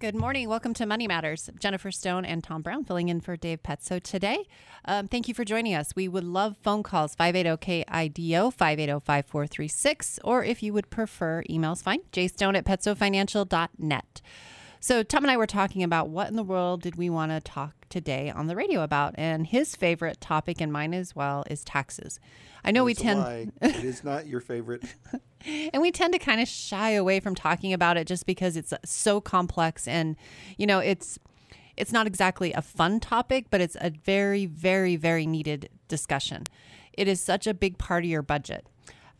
Good morning. Welcome to Money Matters. Jennifer Stone and Tom Brown filling in for Dave Pett. So today, um, thank you for joining us. We would love phone calls 580-KIDO, 580-5436, or if you would prefer, emails fine, jstone at petsofinancial.net. So Tom and I were talking about what in the world did we want to talk today on the radio about, and his favorite topic and mine as well is taxes. I know we tend it is not your favorite. and we tend to kind of shy away from talking about it just because it's uh, so complex and you know it's it's not exactly a fun topic but it's a very very very needed discussion it is such a big part of your budget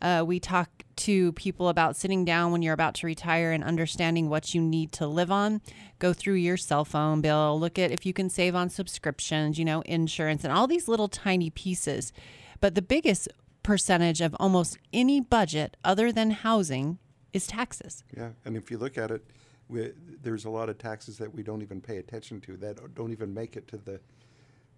uh, we talk to people about sitting down when you're about to retire and understanding what you need to live on go through your cell phone bill look at if you can save on subscriptions you know insurance and all these little tiny pieces but the biggest percentage of almost any budget other than housing is taxes. Yeah, and if you look at it, we, there's a lot of taxes that we don't even pay attention to that don't even make it to the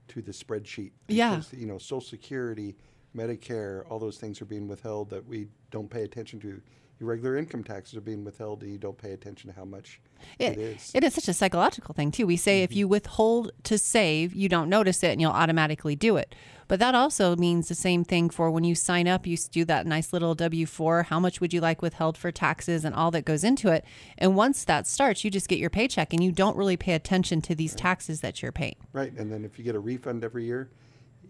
to the spreadsheet. Yeah. You know, Social Security, Medicare, all those things are being withheld that we don't pay attention to. Your regular income taxes are being withheld, and you don't pay attention to how much it is. It is such a psychological thing too. We say if mm-hmm. you withhold to save, you don't notice it and you'll automatically do it. But that also means the same thing for when you sign up, you do that nice little W 4. How much would you like withheld for taxes and all that goes into it? And once that starts, you just get your paycheck and you don't really pay attention to these taxes that you're paying. Right, and then if you get a refund every year,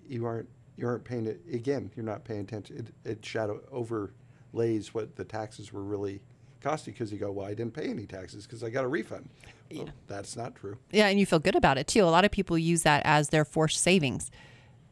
you aren't you aren't paying it again. You're not paying attention. It, it shadow overlays what the taxes were really costing because you go, well, I didn't pay any taxes because I got a refund. Well, that's not true. Yeah, and you feel good about it too. A lot of people use that as their forced savings,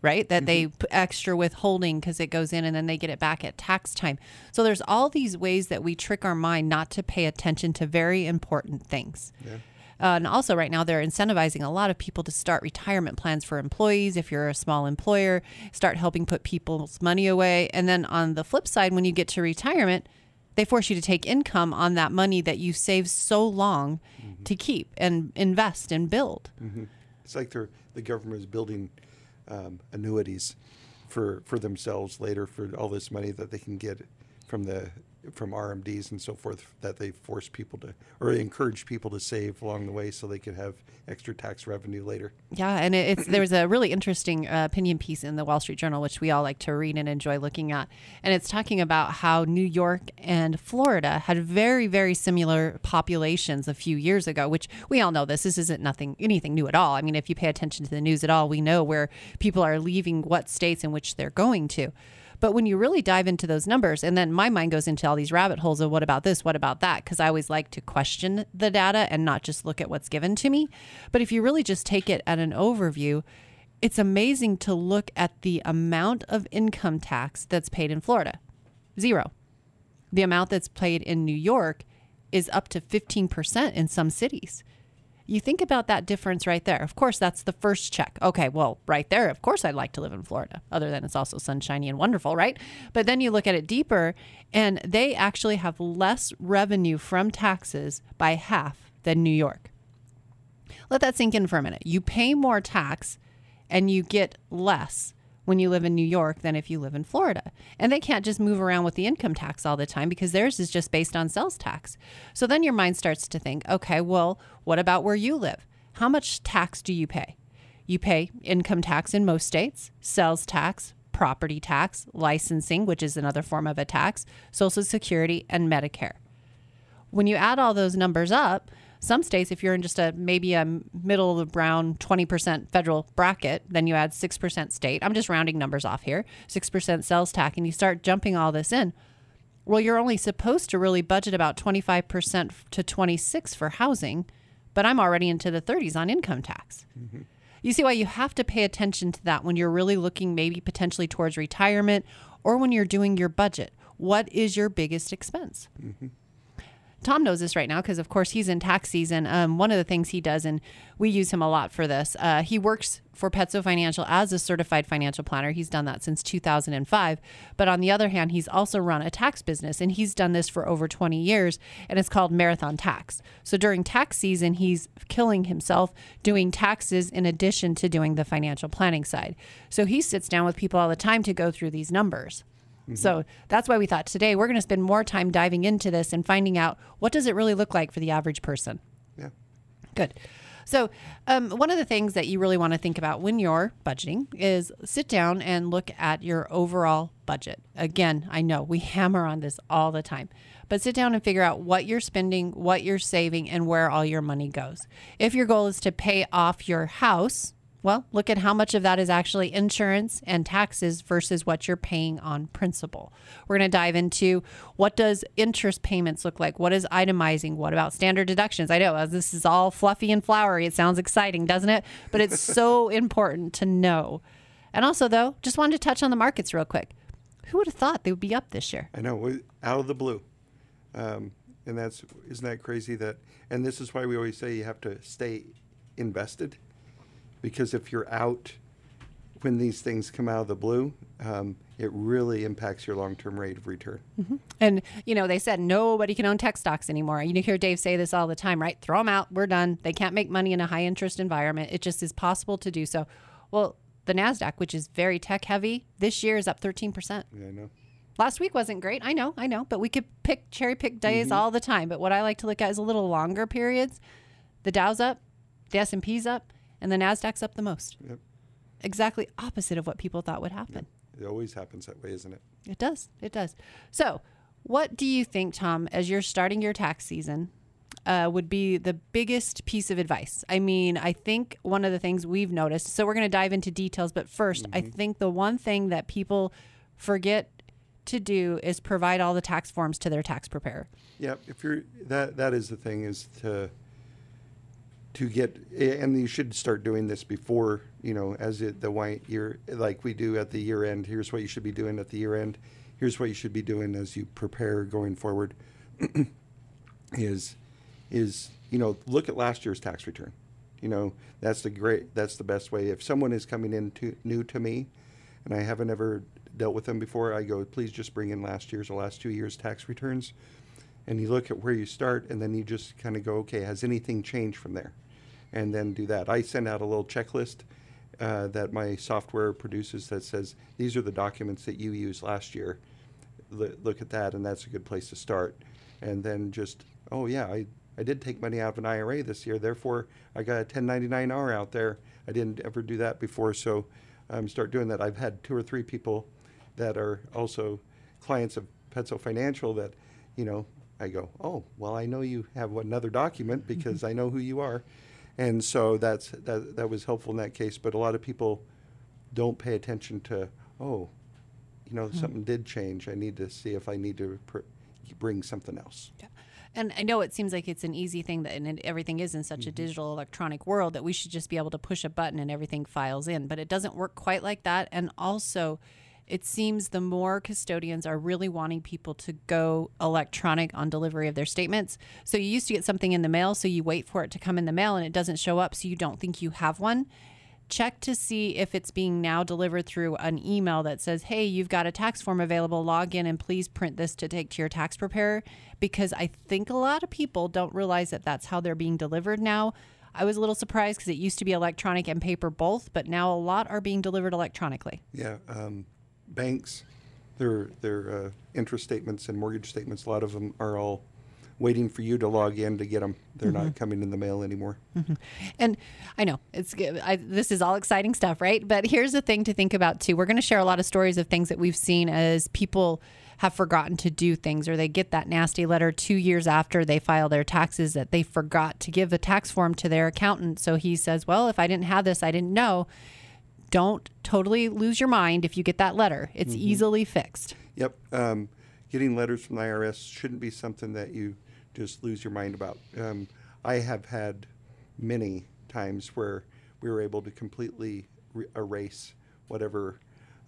right? That they mm-hmm. put extra withholding because it goes in and then they get it back at tax time. So there's all these ways that we trick our mind not to pay attention to very important things. Yeah. Uh, and also, right now, they're incentivizing a lot of people to start retirement plans for employees. If you're a small employer, start helping put people's money away. And then on the flip side, when you get to retirement, they force you to take income on that money that you saved so long to keep and invest and build. It's like they're, the government is building um, annuities for for themselves later for all this money that they can get from the from RMDs and so forth that they force people to or encourage people to save along the way so they could have extra tax revenue later. Yeah, and it- it's there was a really interesting uh, opinion piece in the Wall Street Journal, which we all like to read and enjoy looking at, and it's talking about how New York and Florida had very, very similar populations a few years ago. Which we all know this. This isn't nothing anything new at all. I mean, if you pay attention to the news at all, we know where people are leaving what states in which they're going to. But when you really dive into those numbers, and then my mind goes into all these rabbit holes of what about this, what about that, because I always like to question the data and not just look at what's given to me. But if you really just take it at an overview, it's amazing to look at the amount of income tax that's paid in Florida zero. The amount that's paid in New York is up to 15% in some cities. You think about that difference right there. Of course, that's the first check. Okay, well, right there, of course, I'd like to live in Florida, other than it's also sunshiny and wonderful, right? But then you look at it deeper, and they actually have less revenue from taxes by half than New York. Let that sink in for a minute. You pay more tax and you get less when you live in New York than if you live in Florida. And they can't just move around with the income tax all the time because theirs is just based on sales tax. So then your mind starts to think, okay, well, what about where you live? How much tax do you pay? You pay income tax in most states, sales tax, property tax, licensing, which is another form of a tax, Social Security, and Medicare when you add all those numbers up, some states, if you're in just a maybe a middle of the brown 20% federal bracket, then you add 6% state. I'm just rounding numbers off here 6% sales tax, and you start jumping all this in. Well, you're only supposed to really budget about 25% to 26 for housing, but I'm already into the 30s on income tax. Mm-hmm. You see why you have to pay attention to that when you're really looking maybe potentially towards retirement or when you're doing your budget. What is your biggest expense? Mm-hmm. Tom knows this right now because, of course, he's in tax season. Um, one of the things he does, and we use him a lot for this, uh, he works for Petso Financial as a certified financial planner. He's done that since 2005. But on the other hand, he's also run a tax business, and he's done this for over 20 years, and it's called Marathon Tax. So during tax season, he's killing himself doing taxes in addition to doing the financial planning side. So he sits down with people all the time to go through these numbers. So that's why we thought today we're going to spend more time diving into this and finding out what does it really look like for the average person. Yeah. Good. So, um, one of the things that you really want to think about when you're budgeting is sit down and look at your overall budget. Again, I know we hammer on this all the time, but sit down and figure out what you're spending, what you're saving, and where all your money goes. If your goal is to pay off your house, well, look at how much of that is actually insurance and taxes versus what you're paying on principal. We're going to dive into what does interest payments look like? What is itemizing? What about standard deductions? I know this is all fluffy and flowery. It sounds exciting, doesn't it? But it's so important to know. And also, though, just wanted to touch on the markets real quick. Who would have thought they would be up this year? I know, out of the blue. Um, and that's, isn't that crazy that, and this is why we always say you have to stay invested because if you're out when these things come out of the blue, um, it really impacts your long-term rate of return. Mm-hmm. And you know, they said nobody can own tech stocks anymore. You hear Dave say this all the time, right? Throw them out. We're done. They can't make money in a high-interest environment. It just is possible to do so. Well, the Nasdaq, which is very tech heavy, this year is up 13%. Yeah, I know. Last week wasn't great. I know, I know, but we could pick cherry pick days mm-hmm. all the time. But what I like to look at is a little longer periods. The Dow's up, the S&P's up, and the Nasdaq's up the most. Yep. Exactly opposite of what people thought would happen. Yep. It always happens that way, isn't it? It does. It does. So, what do you think, Tom, as you're starting your tax season, uh, would be the biggest piece of advice? I mean, I think one of the things we've noticed, so we're going to dive into details, but 1st mm-hmm. I think the one thing that people forget to do is provide all the tax forms to their tax preparer. Yeah, if you're that that is the thing is to to get and you should start doing this before you know as it the white year like we do at the year end. Here's what you should be doing at the year end. Here's what you should be doing as you prepare going forward. Is is you know look at last year's tax return. You know that's the great that's the best way. If someone is coming in to, new to me and i haven't ever dealt with them before i go please just bring in last year's or last two years tax returns and you look at where you start and then you just kind of go okay has anything changed from there and then do that i send out a little checklist uh, that my software produces that says these are the documents that you used last year L- look at that and that's a good place to start and then just oh yeah i I did take money out of an IRA this year, therefore I got a 1099-R out there. I didn't ever do that before, so um, start doing that. I've had two or three people that are also clients of Petso Financial that, you know, I go, oh, well, I know you have another document because I know who you are, and so that's that that was helpful in that case. But a lot of people don't pay attention to, oh, you know, mm-hmm. something did change. I need to see if I need to pr- bring something else. Yeah. And I know it seems like it's an easy thing that and everything is in such mm-hmm. a digital electronic world that we should just be able to push a button and everything files in, but it doesn't work quite like that. And also, it seems the more custodians are really wanting people to go electronic on delivery of their statements. So you used to get something in the mail, so you wait for it to come in the mail and it doesn't show up, so you don't think you have one. Check to see if it's being now delivered through an email that says, Hey, you've got a tax form available. Log in and please print this to take to your tax preparer. Because I think a lot of people don't realize that that's how they're being delivered now. I was a little surprised because it used to be electronic and paper both, but now a lot are being delivered electronically. Yeah. Um, banks, their their uh, interest statements and mortgage statements, a lot of them are all waiting for you to log in to get them. They're mm-hmm. not coming in the mail anymore. Mm-hmm. And I know it's I, this is all exciting stuff, right? But here's the thing to think about too. We're going to share a lot of stories of things that we've seen as people have forgotten to do things or they get that nasty letter 2 years after they file their taxes that they forgot to give the tax form to their accountant. So he says, "Well, if I didn't have this, I didn't know." Don't totally lose your mind if you get that letter. It's mm-hmm. easily fixed. Yep. Um, getting letters from the IRS shouldn't be something that you just lose your mind about. Um, I have had many times where we were able to completely re- erase whatever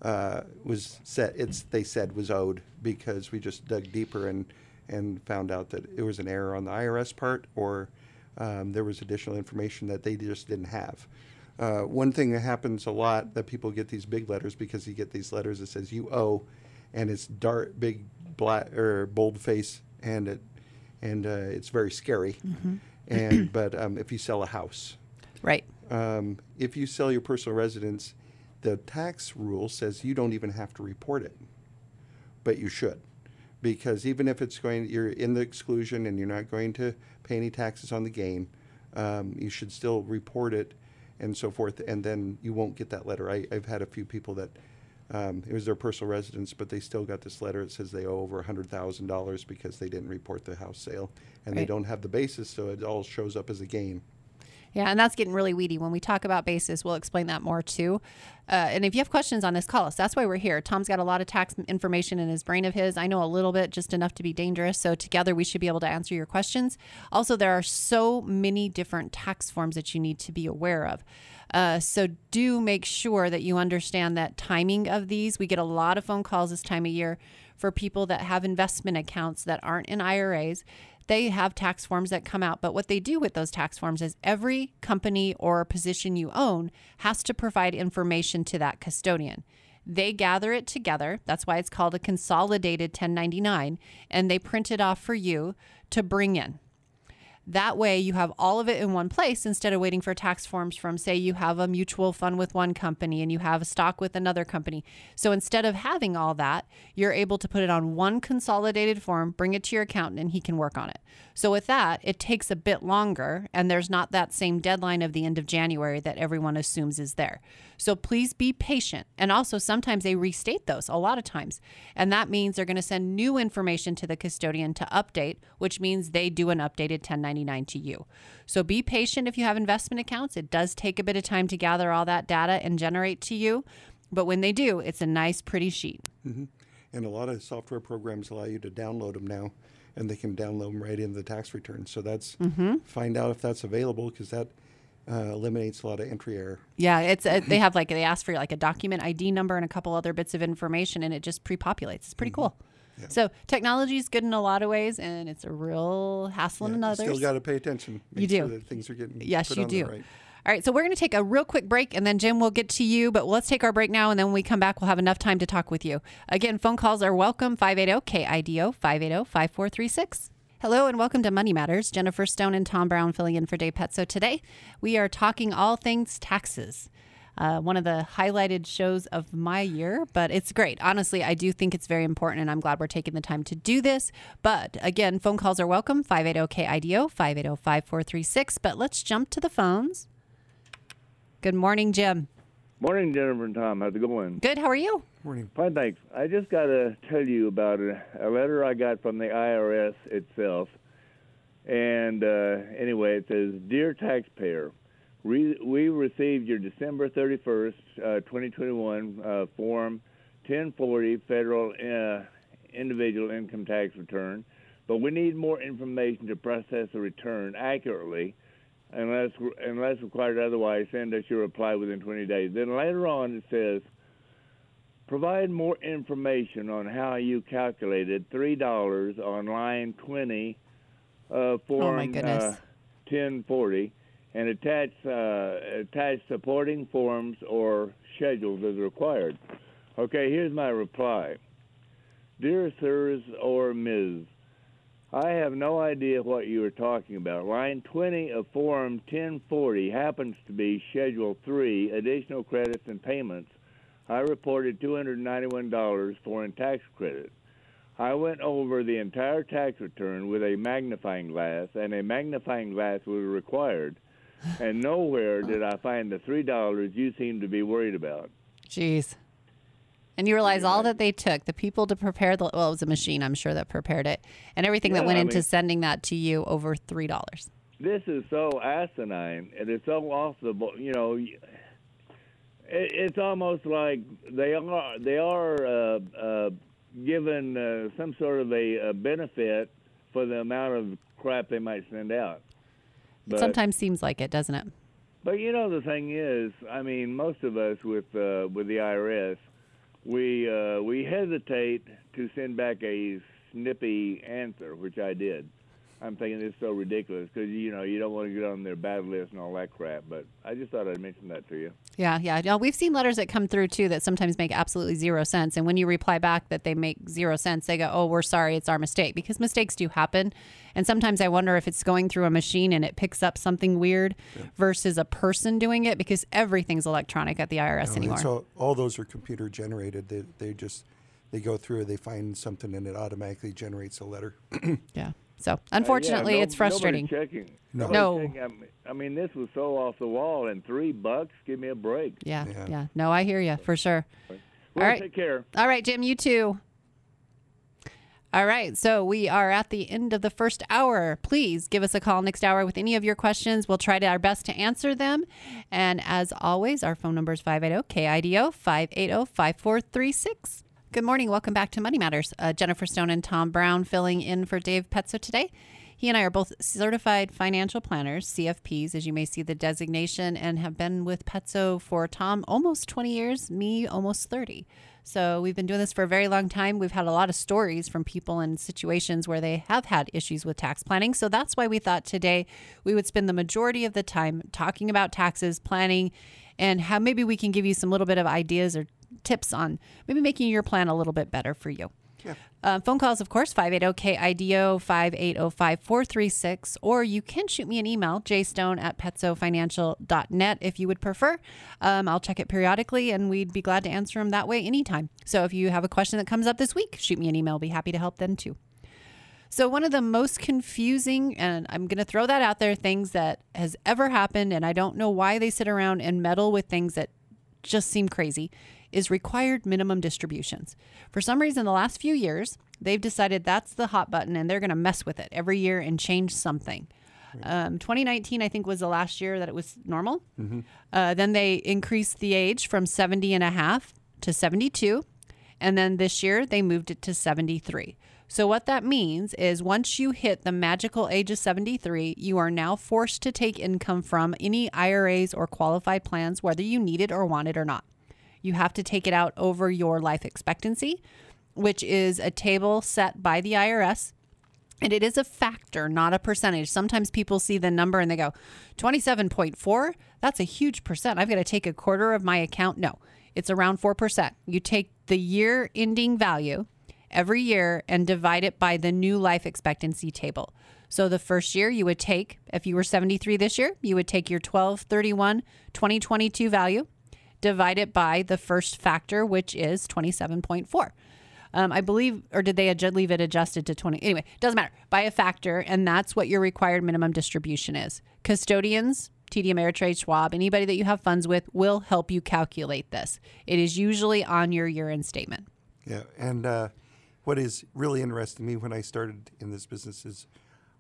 uh, was said. It's they said was owed because we just dug deeper and and found out that it was an error on the IRS part or um, there was additional information that they just didn't have. Uh, one thing that happens a lot that people get these big letters because you get these letters that says you owe, and it's dark, big, black or bold face, and it and uh, it's very scary. Mm-hmm. And but um, if you sell a house, right? Um, if you sell your personal residence, the tax rule says you don't even have to report it, but you should, because even if it's going, you're in the exclusion and you're not going to pay any taxes on the gain um, you should still report it and so forth, and then you won't get that letter. I, I've had a few people that um, it was their personal residence, but they still got this letter that says they owe over $100,000 because they didn't report the house sale, and they don't have the basis, so it all shows up as a gain. Yeah, and that's getting really weedy. When we talk about basis, we'll explain that more too. Uh, and if you have questions on this, call us. That's why we're here. Tom's got a lot of tax information in his brain of his. I know a little bit, just enough to be dangerous. So together we should be able to answer your questions. Also, there are so many different tax forms that you need to be aware of. Uh, so do make sure that you understand that timing of these. We get a lot of phone calls this time of year for people that have investment accounts that aren't in IRAs they have tax forms that come out. But what they do with those tax forms is every company or position you own has to provide information to that custodian. They gather it together. That's why it's called a consolidated 1099, and they print it off for you to bring in. That way, you have all of it in one place instead of waiting for tax forms from, say, you have a mutual fund with one company and you have a stock with another company. So instead of having all that, you're able to put it on one consolidated form, bring it to your accountant, and he can work on it. So with that, it takes a bit longer, and there's not that same deadline of the end of January that everyone assumes is there. So please be patient. And also, sometimes they restate those a lot of times. And that means they're going to send new information to the custodian to update, which means they do an updated 1099 to you. So be patient if you have investment accounts. It does take a bit of time to gather all that data and generate to you. But when they do, it's a nice, pretty sheet. Mm-hmm. And a lot of software programs allow you to download them now, and they can download them right into the tax return. So that's mm-hmm. find out if that's available because that uh, eliminates a lot of entry error. Yeah, it's uh they have like they ask for like a document ID number and a couple other bits of information, and it just pre-populates. It's pretty cool. So technology is good in a lot of ways, and it's a real hassle in Yeah, you others. still got to pay attention. You do. sure that things are getting Yes, you do. right. All right, so we're going to take a real quick break, and then Jim will get to you. But let's take our break now, and then when we come back, we'll have enough time to talk with you. Again, phone calls are welcome 580 KIDO 580 5436. Hello and welcome to Money Matters. Jennifer Stone and Tom Brown filling in for Dave Petso today. We are talking all things taxes. Uh, one of the highlighted shows of my year, but it's great. Honestly, I do think it's very important, and I'm glad we're taking the time to do this. But again, phone calls are welcome 580 KIDO 580 5436. But let's jump to the phones. Good morning, Jim. Morning, Jennifer and Tom. How's it going? Good. How are you? Morning. Fine, thanks. I just got to tell you about a, a letter I got from the IRS itself. And uh, anyway, it says Dear taxpayer, we, we received your December 31st, uh, 2021 uh, Form 1040 Federal uh, Individual Income Tax Return, but we need more information to process the return accurately. Unless, unless required otherwise, send us your reply within 20 days. Then later on, it says, Provide more information on how you calculated three dollars on line twenty, uh, form Oh, uh, ten forty, and attach uh, attach supporting forms or schedules as required. Okay, here's my reply. Dear sirs or Ms. I have no idea what you are talking about. Line 20 of Form 1040 happens to be Schedule 3, Additional Credits and Payments. I reported $291 for in tax credit. I went over the entire tax return with a magnifying glass, and a magnifying glass was required. And nowhere did I find the $3 you seem to be worried about. Jeez. And you realize all that they took, the people to prepare the, well, it was a machine, I'm sure, that prepared it, and everything that went I into mean- sending that to you over $3. this is so asinine and it's so off the you know it's almost like they are they are uh, uh, given uh, some sort of a, a benefit for the amount of crap they might send out It sometimes seems like it, doesn't it? but you know the thing is I mean most of us with uh, with the IRS we uh, we hesitate to send back a snippy answer which I did I'm thinking it's so ridiculous because you know you don't want to get on their bad list and all that crap. But I just thought I'd mention that to you. Yeah, yeah. No, we've seen letters that come through too that sometimes make absolutely zero sense. And when you reply back that they make zero sense, they go, "Oh, we're sorry, it's our mistake." Because mistakes do happen, and sometimes I wonder if it's going through a machine and it picks up something weird versus a person doing it because everything's electronic at the IRS No, anymore. So all, all those are computer generated. They, they just they go through, they find something, and it automatically generates a letter. yeah. So Uh, yeah, unfortunately, no- it's frustrating. Checking. No. No. checking. I mean- this was so off the wall, and three bucks. Give me a break. Yeah, yeah, Yeah. No, I hear you for sure. Well, right. take care. All right, Jim, you too. All right, so we are at the end of the first hour. Please give us a call next hour with any of your questions. We'll try to our best to answer them. And as always, our phone number is 580 KIDO 580 5436. Good morning. Welcome back to Money Matters. Uh, Jennifer Stone and Tom Brown filling in for Dave Petso today. He and I are both certified financial planners, CFPs, as you may see the designation, and have been with Petso for Tom almost 20 years, me almost 30. So we've been doing this for a very long time. We've had a lot of stories from people in situations where they have had issues with tax planning. So that's why we thought today we would spend the majority of the time talking about taxes, planning, and how maybe we can give you some little bit of ideas or tips on maybe making your plan a little bit better for you. Yeah. Uh, phone calls, of course, 580-KIDO, 580-5436, or you can shoot me an email, jstone at petsofinancial.net if you would prefer. Um, I'll check it periodically, and we'd be glad to answer them that way anytime. So if you have a question that comes up this week, shoot me an email. I'll be happy to help then too. So one of the most confusing, and I'm going to throw that out there, things that has ever happened, and I don't know why they sit around and meddle with things that just seem crazy, is required minimum distributions. For some reason, the last few years, they've decided that's the hot button, and they're going to mess with it every year and change something. Um, 2019, I think, was the last year that it was normal. Uh, then they increased the age from 70 and a half to 72. And then this year they moved it to 73. So, what that means is once you hit the magical age of 73, you are now forced to take income from any IRAs or qualified plans, whether you need it or want it or not. You have to take it out over your life expectancy, which is a table set by the IRS. And it is a factor, not a percentage. Sometimes people see the number and they go, 27.4? That's a huge percent. I've got to take a quarter of my account. No, it's around 4%. You take the year ending value every year and divide it by the new life expectancy table. So the first year you would take, if you were 73 this year, you would take your 12 31 2022 value, divide it by the first factor, which is 27.4. Um, I believe, or did they adju- leave it adjusted to 20? Anyway, doesn't matter. By a factor, and that's what your required minimum distribution is. Custodians, TD Ameritrade, Schwab, anybody that you have funds with will help you calculate this. It is usually on your year end statement. Yeah, and uh, what is really interesting to me when I started in this business is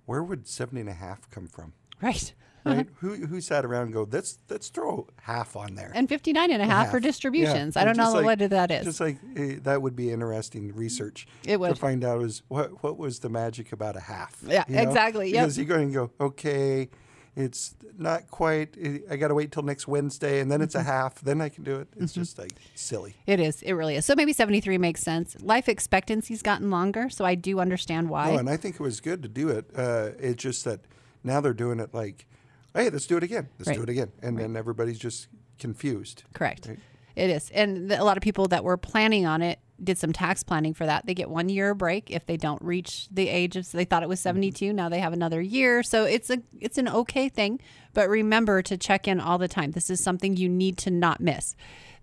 where would 70 and a half come from? Right. Right? who, who sat around and go, let's, let's throw half on there. And 59 and a half for distributions. Yeah, I don't know like- what that is. Just like eh, that would be interesting research. It would. to find out is what what was the magic about a half. Yeah, exactly, yep. Because you're going to go, okay, it's not quite. I got to wait till next Wednesday, and then it's Mm-hmm. a half. Then I can do it. It's just like silly. It is. It really is. So maybe 73 makes sense. Life expectancy's gotten longer, so I do understand why. Oh, and I think it was good to do it. Uh, it's just that now they're doing it like, hey, let's do it again. Let's Right. do it again, and then everybody's just confused. Correct. Right. It is. And a lot of people that were planning on it did some tax planning for that. They get one year break if they don't reach the age of so they thought it was mm-hmm. 72, now they have another year. So it's a it's an okay thing, but remember to check in all the time. This is something you need to not miss.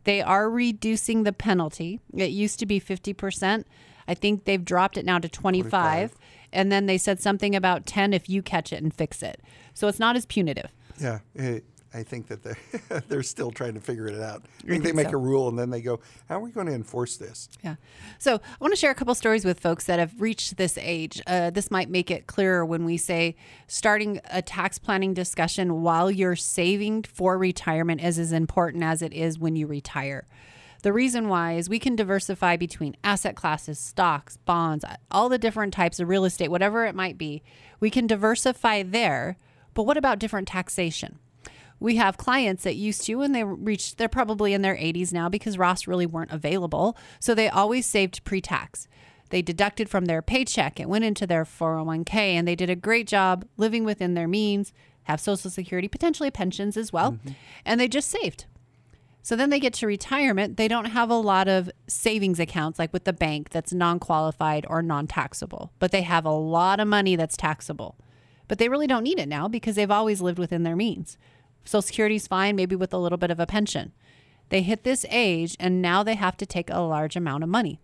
They are reducing the penalty. It used to be 50%. I think they've dropped it now to 25, 25. And then they said something about 10 if you catch it and fix it. So it's not as punitive. Yeah, I think that they're they're still trying to figure it out. I You think they make so? a rule and then they go, how are we going to enforce this? Yeah. So I want to share a couple stories with folks that have reached this age. Uh, this might make it clearer when we say starting a tax planning discussion while you're saving for retirement is as important as it is when you retire. The reason why is we can diversify between asset classes, stocks, bonds, all the different types of real estate, whatever it might be. We can diversify there, but what about different taxation? we have clients that used to and they reached they're probably in their 80s now because Roths really weren't available so they always saved pre-tax they deducted from their paycheck it went into their 401k and they did a great job living within their means have social security potentially pensions as well mm-hmm. and they just saved so then they get to retirement they don't have a lot of savings accounts like with the bank that's non-qualified or non-taxable but they have a lot of money that's taxable but they really don't need it now because they've always lived within their means Social Security's fine, maybe with a little bit of a pension. They hit this age and now they have to take a large amount of money.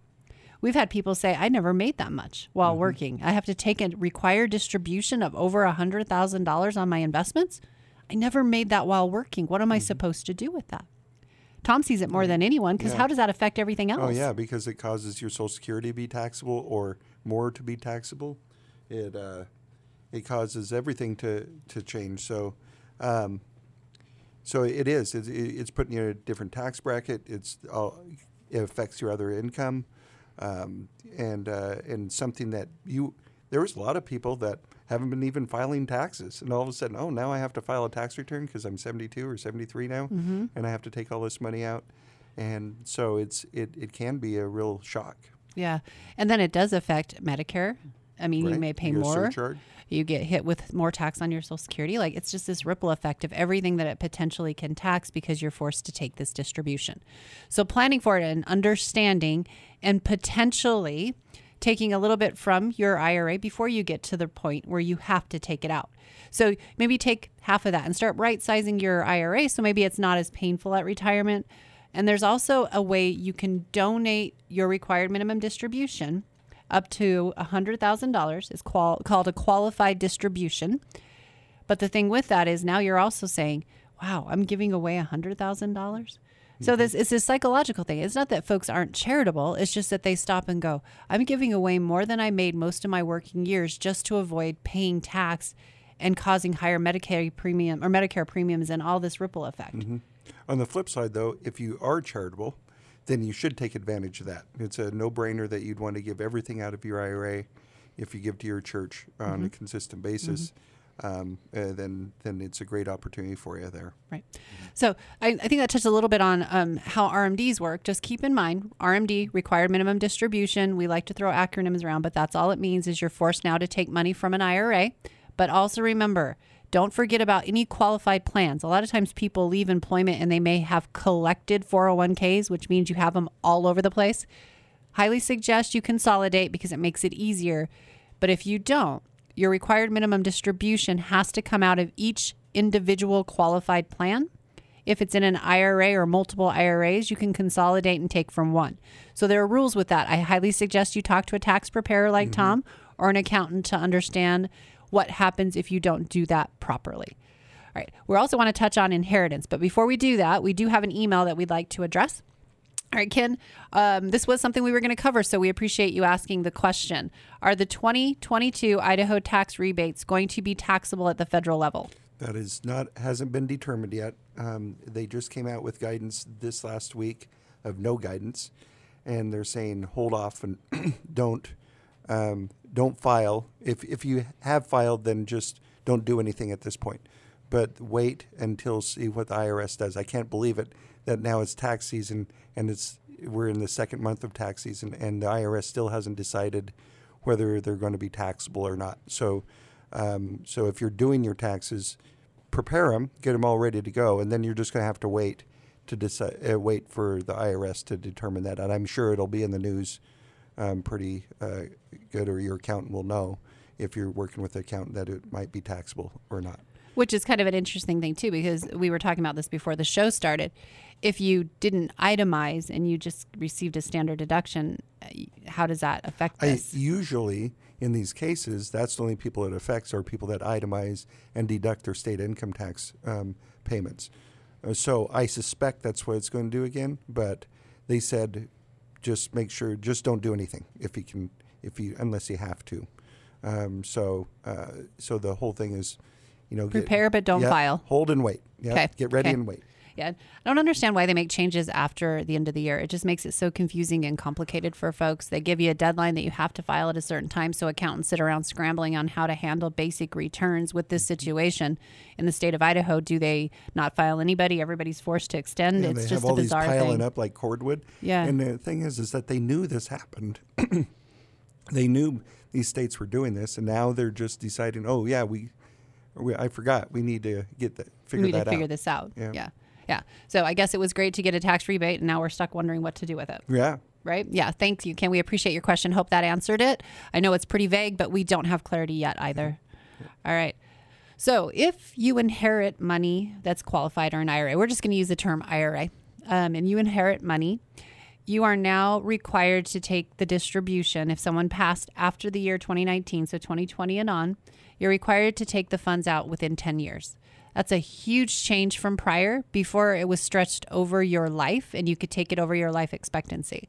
We've had people say, I never made that much while mm-hmm. working. I have to take a required distribution of over a $100,000 on my investments. I never made that while working. What am I mm-hmm. supposed to do with that? Tom sees it more than anyone because Yeah. how does that affect everything else? Oh yeah, because it causes your Social Security to be taxable or more to be taxable. It uh, it causes everything to to change. So, um, so it is. It's, it's putting you in a different tax bracket. It's all, it affects your other income, um, and uh, and something that you there was a lot of people that haven't been even filing taxes, and all of a sudden, oh, now I have to file a tax return because I'm 72 or 73 now, mm-hmm. and I have to take all this money out, and so it's it it can be a real shock. Yeah. And then it does affect Medicare. I mean, you may pay more. surcharge. You get hit with more tax on your Social Security. Like it's just this ripple effect of everything that it potentially can tax because you're forced to take this distribution. So planning for it and understanding and potentially taking a little bit from your IRA before you get to the point where you have to take it out. So maybe take half of that and start right sizing your IRA so maybe it's not as painful at retirement. And there's also a way you can donate your required minimum distribution up to $100,000. It's qual- called a qualified distribution. But the thing with that is now you're also saying, wow, I'm giving away $100,000. So this mm-hmm. is a psychological thing. It's not that folks aren't charitable. It's just that they stop and go, I'm giving away more than I made most of my working years just to avoid paying tax and causing higher Medicare premium or Medicare premiums and all this ripple effect. Mm-hmm. On the flip side, though, if you are charitable, then you should take advantage of that. It's a no-brainer that you'd want to give everything out of your IRA if you give to your church on mm-hmm. a consistent basis. Um, uh, then, then it's a great opportunity for you there. Right. So I, I think that touched a little bit on um, how RMDs work. Just keep in mind, RMD, required minimum distribution. We like to throw acronyms around, but that's all it means is you're forced now to take money from an IRA. But also remember, don't forget about any qualified plans. A lot of times people leave employment and they may have collected 401ks, which means you have them all over the place. Highly suggest you consolidate because it makes it easier. But if you don't, your required minimum distribution has to come out of each individual qualified plan. If it's in an IRA or multiple IRAs, you can consolidate and take from one. So there are rules with that. I highly suggest you talk to a tax preparer like mm-hmm. Tom or an accountant to understand what happens if you don't do that properly. All right. We also want to touch on inheritance, but before we do that, we do have an email that we'd like to address. All right, Ken, um, this was something we were going to cover, so we appreciate you asking the question. Are the 2022 Idaho tax rebates going to be taxable at the federal level? That is not hasn't been determined yet. Um, they just came out with guidance this last week of no guidance, and they're saying hold off and don't um, don't file. If if you have filed, then just don't do anything at this point. But wait until see what the IRS does. I can't believe it that now it's tax season and it's we're in the second month of tax season and the IRS still hasn't decided whether they're going to be taxable or not. So, um, so if you're doing your taxes, prepare them, get them all ready to go, and then you're just going to have to wait to decide, uh, wait for the IRS to determine that. And I'm sure it'll be in the news um, pretty uh, good, or your accountant will know if you're working with an accountant that it might be taxable or not. Which is kind of an interesting thing, too, because we were talking about this before the show started. If you didn't itemize and you just received a standard deduction, uh, how does that affect I, this? usually, in these cases, that's the only people it affects are people that itemize and deduct their state income tax um, payments. Uh, so I suspect that's what it's going to do again. But they said, just make sure, just don't do anything if you can, if you unless you have to. Um, so, uh, so the whole thing is, you know, get- Prepare but don't yeah, file. Hold and wait. Yeah, Okay, get ready and wait. Yeah. I don't understand why they make changes after the end of the year. It just makes it so confusing and complicated for folks. They give you a deadline that you have to file at a certain time. So accountants sit around scrambling on how to handle basic returns with this mm-hmm. situation. In the state of Idaho, do they not file anybody? Everybody's forced to extend. and it's they just have all a these piling thing. up like cordwood. Yeah. And the thing is, is that they knew this happened. they knew these states were doing this, and now they're just deciding, oh yeah, we, we I forgot, we need to get that out. We need to figure out. this out. Yeah. yeah. Yeah. So I guess it was great to get a tax rebate, and now we're stuck wondering what to do with it. Yeah. right? Yeah, thank you, Ken. We appreciate your question. Hope that answered it. I know it's pretty vague, but we don't have clarity yet either. All right. So if you inherit money that's qualified or an IRA, we're just going to use the term IRA, um, and you inherit money, you are now required to take the distribution. If someone passed after the year 2019, so 2020 and on, you're required to take the funds out within 10 years. That's a huge change from prior. Before it was stretched over your life and you could take it over your life expectancy.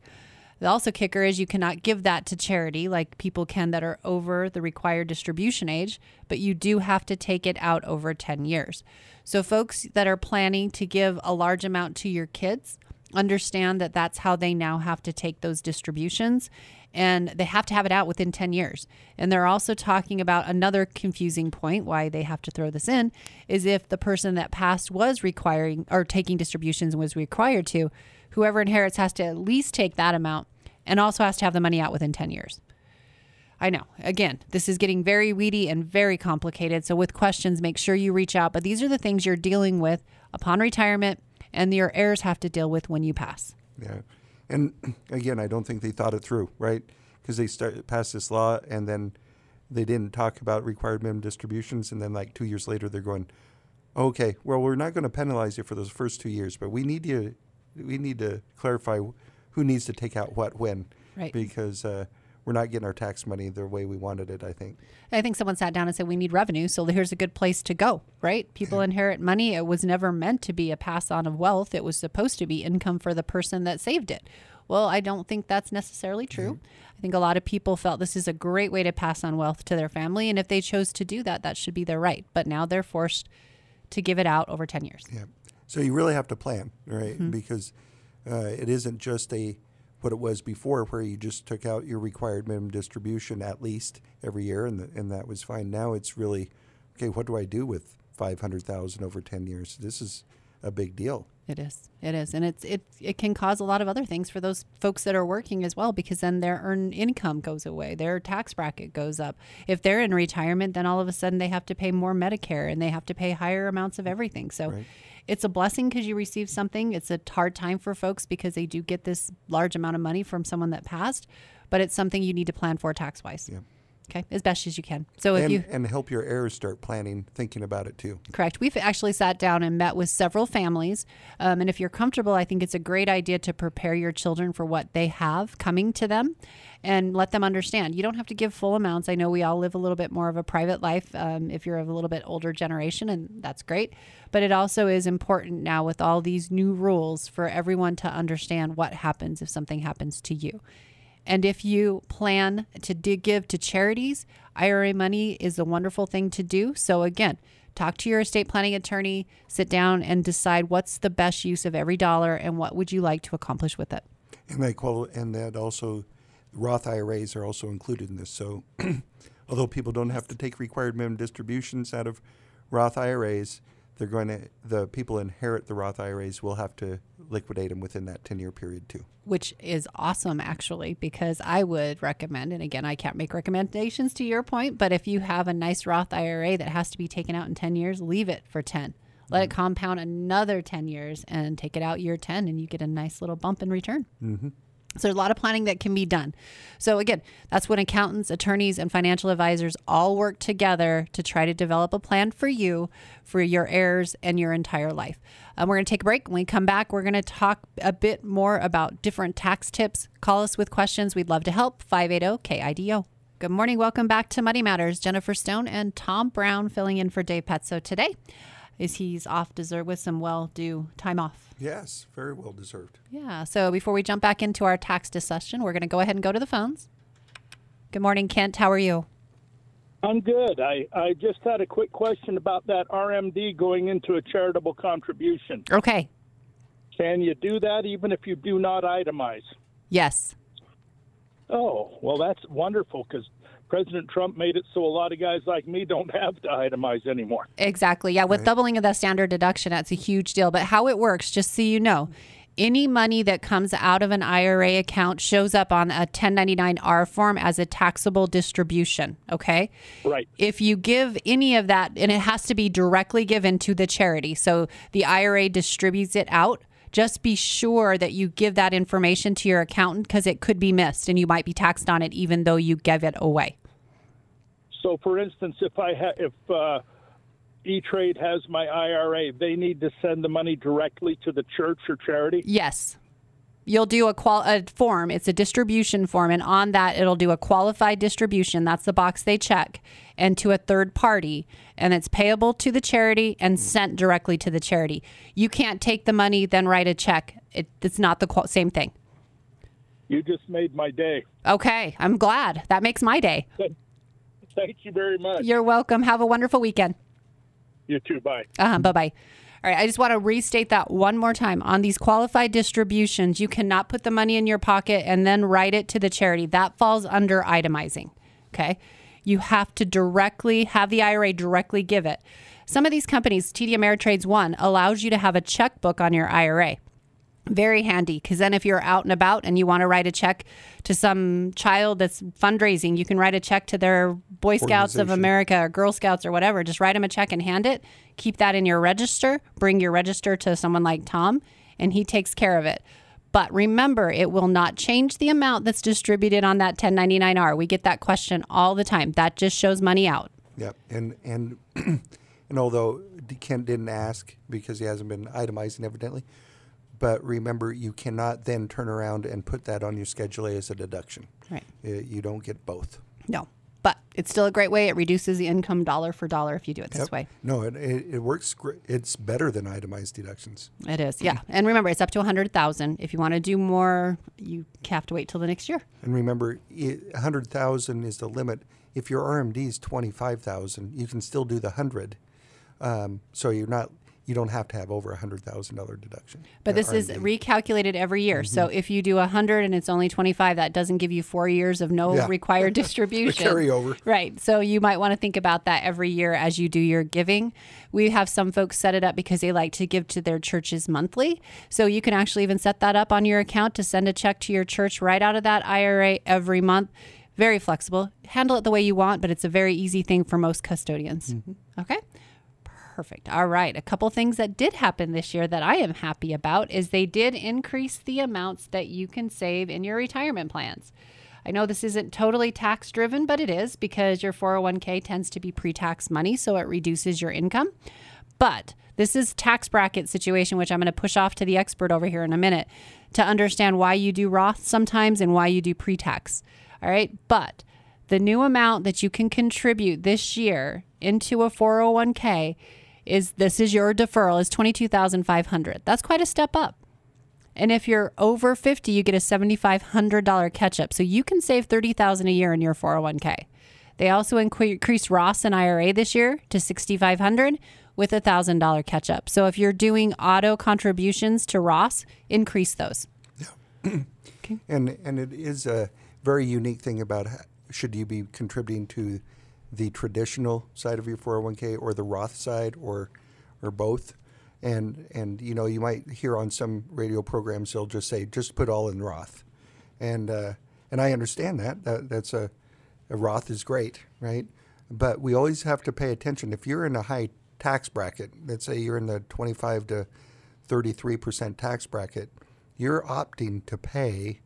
The also kicker is you cannot give that to charity like people can that are over the required distribution age, but you do have to take it out over 10 years. So folks that are planning to give a large amount to your kids, understand that that's how they now have to take those distributions and they have to have it out within 10 years. And they're also talking about another confusing point why they have to throw this in is if the person that passed was requiring or taking distributions and was required to, whoever inherits has to at least take that amount and also has to have the money out within 10 years. I know. Again, this is getting very weedy and very complicated. So, with questions, make sure you reach out. But these are the things you're dealing with upon retirement and your heirs have to deal with when you pass. Yeah. And again, I don't think they thought it through, right? Because they start passed this law and then they didn't talk about required minimum distributions, and then like two years later, they're going, "Okay, well, we're not going to penalize you for those first two years, but we need you, we need to clarify who needs to take out what when, Right. Because uh, we're not getting our tax money the way we wanted it. I think. I think someone sat down and said, We need revenue. So here's a good place to go, right? People inherit money. It was never meant to be a pass on of wealth, it was supposed to be income for the person that saved it. Well, I don't think that's necessarily true. I think a lot of people felt this is a great way to pass on wealth to their family. And if they chose to do that, that should be their right. But now they're forced to give it out over 10 years. Yeah. So you really have to plan, right? Mm-hmm. Because uh, it isn't just a what it was before, where you just took out your required minimum distribution at least every year, and the, and that was fine. Now it's really okay. What do I do with five hundred thousand over ten years? This is a big deal. It is. It is. And it's it it can cause a lot of other things for those folks that are working as well because then their earned income goes away. Their tax bracket goes up. If they're in retirement, then all of a sudden they have to pay more Medicare and they have to pay higher amounts of everything. So Right. It's a blessing because you receive something. It's a hard time for folks because they do get this large amount of money from someone that passed, but it's something you need to plan for tax wise. Yeah. Okay, as best as you can. So if and, you and help your heirs start planning, thinking about it too. Correct. We've actually sat down and met with several families. Um, and if you're comfortable, I think it's a great idea to prepare your children for what they have coming to them and let them understand. You don't have to give full amounts. I know we all live a little bit more of a private life um, if you're of a little bit older generation, and that's great. But it also is important now with all these new rules for everyone to understand what happens if something happens to you. And if you plan to give to charities, IRA money is a wonderful thing to do. So, again, talk to your estate planning attorney, sit down and decide what's the best use of every dollar and what would you like to accomplish with it. And that quali- and that also, Roth IRAs are also included in this. So, although people don't have to take required minimum distributions out of Roth IRAs, they're going to the people inherit the Roth IRAs will have to liquidate them within that ten year period too. Which is awesome, actually, because I would recommend, and again, I can't make recommendations to your point, but if you have a nice Roth IRA that has to be taken out in 10 years, leave it for 10. Let it mm-hmm. compound another 10 years and take it out year 10, and you get a nice little bump in return. Mm-hmm. So there's a lot of planning that can be done. So again, that's when accountants, attorneys, and financial advisors all work together to try to develop a plan for you, for your heirs, and your entire life. Um, we're going to take a break. When we come back, we're going to talk a bit more about different tax tips. Call us with questions. We'd love to help. 580 KIDO. Good morning. Welcome back to Money Matters. Jennifer Stone and Tom Brown filling in for Dave Petso today. Is he's off deserved with some well due time off. Yes, very well deserved. Yeah. So before we jump back into our tax discussion, we're going to go ahead and go to the phones. Good morning, Kent. How are you? I'm good. I, I just had a quick question about that RMD going into a charitable contribution. Okay. Can you do that even if you do not itemize? Yes. Oh, well, that's wonderful because President Trump made it so a lot of guys like me don't have to itemize anymore. Exactly. Yeah. With doubling of the standard deduction, that's a huge deal. But how it works, just so you know, any money that comes out of an IRA account shows up on a 1099R form as a taxable distribution. Okay. Right. if you give any of that, and it has to be directly given to the charity, so the IRA distributes it out. Just be sure that you give that information to your accountant because it could be missed and you might be taxed on it even though you give it away. So, for instance, if I ha- if uh, E Trade has my IRA, they need to send the money directly to the church or charity. Yes. you'll do a qual a form. It's a distribution form, and on that it'll do a qualified distribution. That's the box they check, and to a third party, and it's payable to the charity and sent directly to the charity. You can't take the money then write a check. It, it's not the qual- same thing. You just made my day. Okay, I'm glad. That makes my day. Thank you very much. You're welcome. Have a wonderful weekend. You too. Bye. Uh-huh, bye bye. All right, I just want to restate that one more time. On these qualified distributions, you cannot put the money in your pocket and then write it to the charity. That falls under itemizing. Okay. You have to directly have the IRA directly give it. Some of these companies, TD Ameritrade's one, allows you to have a checkbook on your IRA. Very handy because then if you're out and about and you want to write a check to some child that's fundraising, you can write a check to their Boy Scouts of America or Girl Scouts or whatever. Just write them a check and hand it. Keep that in your register. Bring your register to someone like Tom and he takes care of it. But remember, it will not change the amount that's distributed on that 1099R. We get that question all the time. That just shows money out. Yep. And and and although Kent didn't ask because he hasn't been itemizing evidently, but remember you cannot then turn around and put that on your Schedule A as a deduction. Right. Uh, You don't get both. No. But it's still a great way. It reduces the income dollar for dollar if you do it this Yep. way. No, it, it, it works. Great. It's better than itemized deductions. It is, yeah. And remember, it's up to 100000 If you want to do more, you have to wait till the next year. And remember, a hundred thousand is the limit. If your RMD is twenty five thousand, you can still do the hundred. Um, so you're not. You don't have to have over a hundred thousand dollar deduction. But this is recalculated every year. Mm-hmm. So if you do a 100 and it's only 25, that doesn't give you four years of no Yeah. required distribution. carryover. Right. So you might want to think about that every year as you do your giving. We have some folks set it up because they like to give to their churches monthly. So you can actually even set that up on your account to send a check to your church right out of that IRA every month. Very flexible. Handle it the way you want, but it's a very easy thing for most custodians. Okay. Perfect. All right. A couple things that did happen this year that I am happy about is they did increase the amounts that you can save in your retirement plans. I know this isn't totally tax driven, but it is because your 401k tends to be pre tax money, so it reduces your income. But this is tax bracket situation, which I'm going to push off to the expert over here in a minute to understand why you do Roth sometimes and why you do pre tax. All right. But the new amount that you can contribute this year into a 401k is this is your deferral is 22,500. That's quite a step up. And if you're over 50, you get a $7,500 catch up. So you can save 30,000 a year in your 401k. They also incre- increased Roth and IRA this year to 6,500 with a $1,000 catch up. So if you're doing auto contributions to Roth, increase those. Yeah. okay. And and it is a very unique thing about should you be contributing to the traditional side of your 401k or the Roth side or or both. And and you know you might hear on some radio programs they'll just say just put all in Roth, and uh, and I understand that that that's a, a Roth is great, right? But we always have to pay attention. If you're in a high tax bracket, let's say you're in the 25 to 33 percent tax bracket, you're opting to pay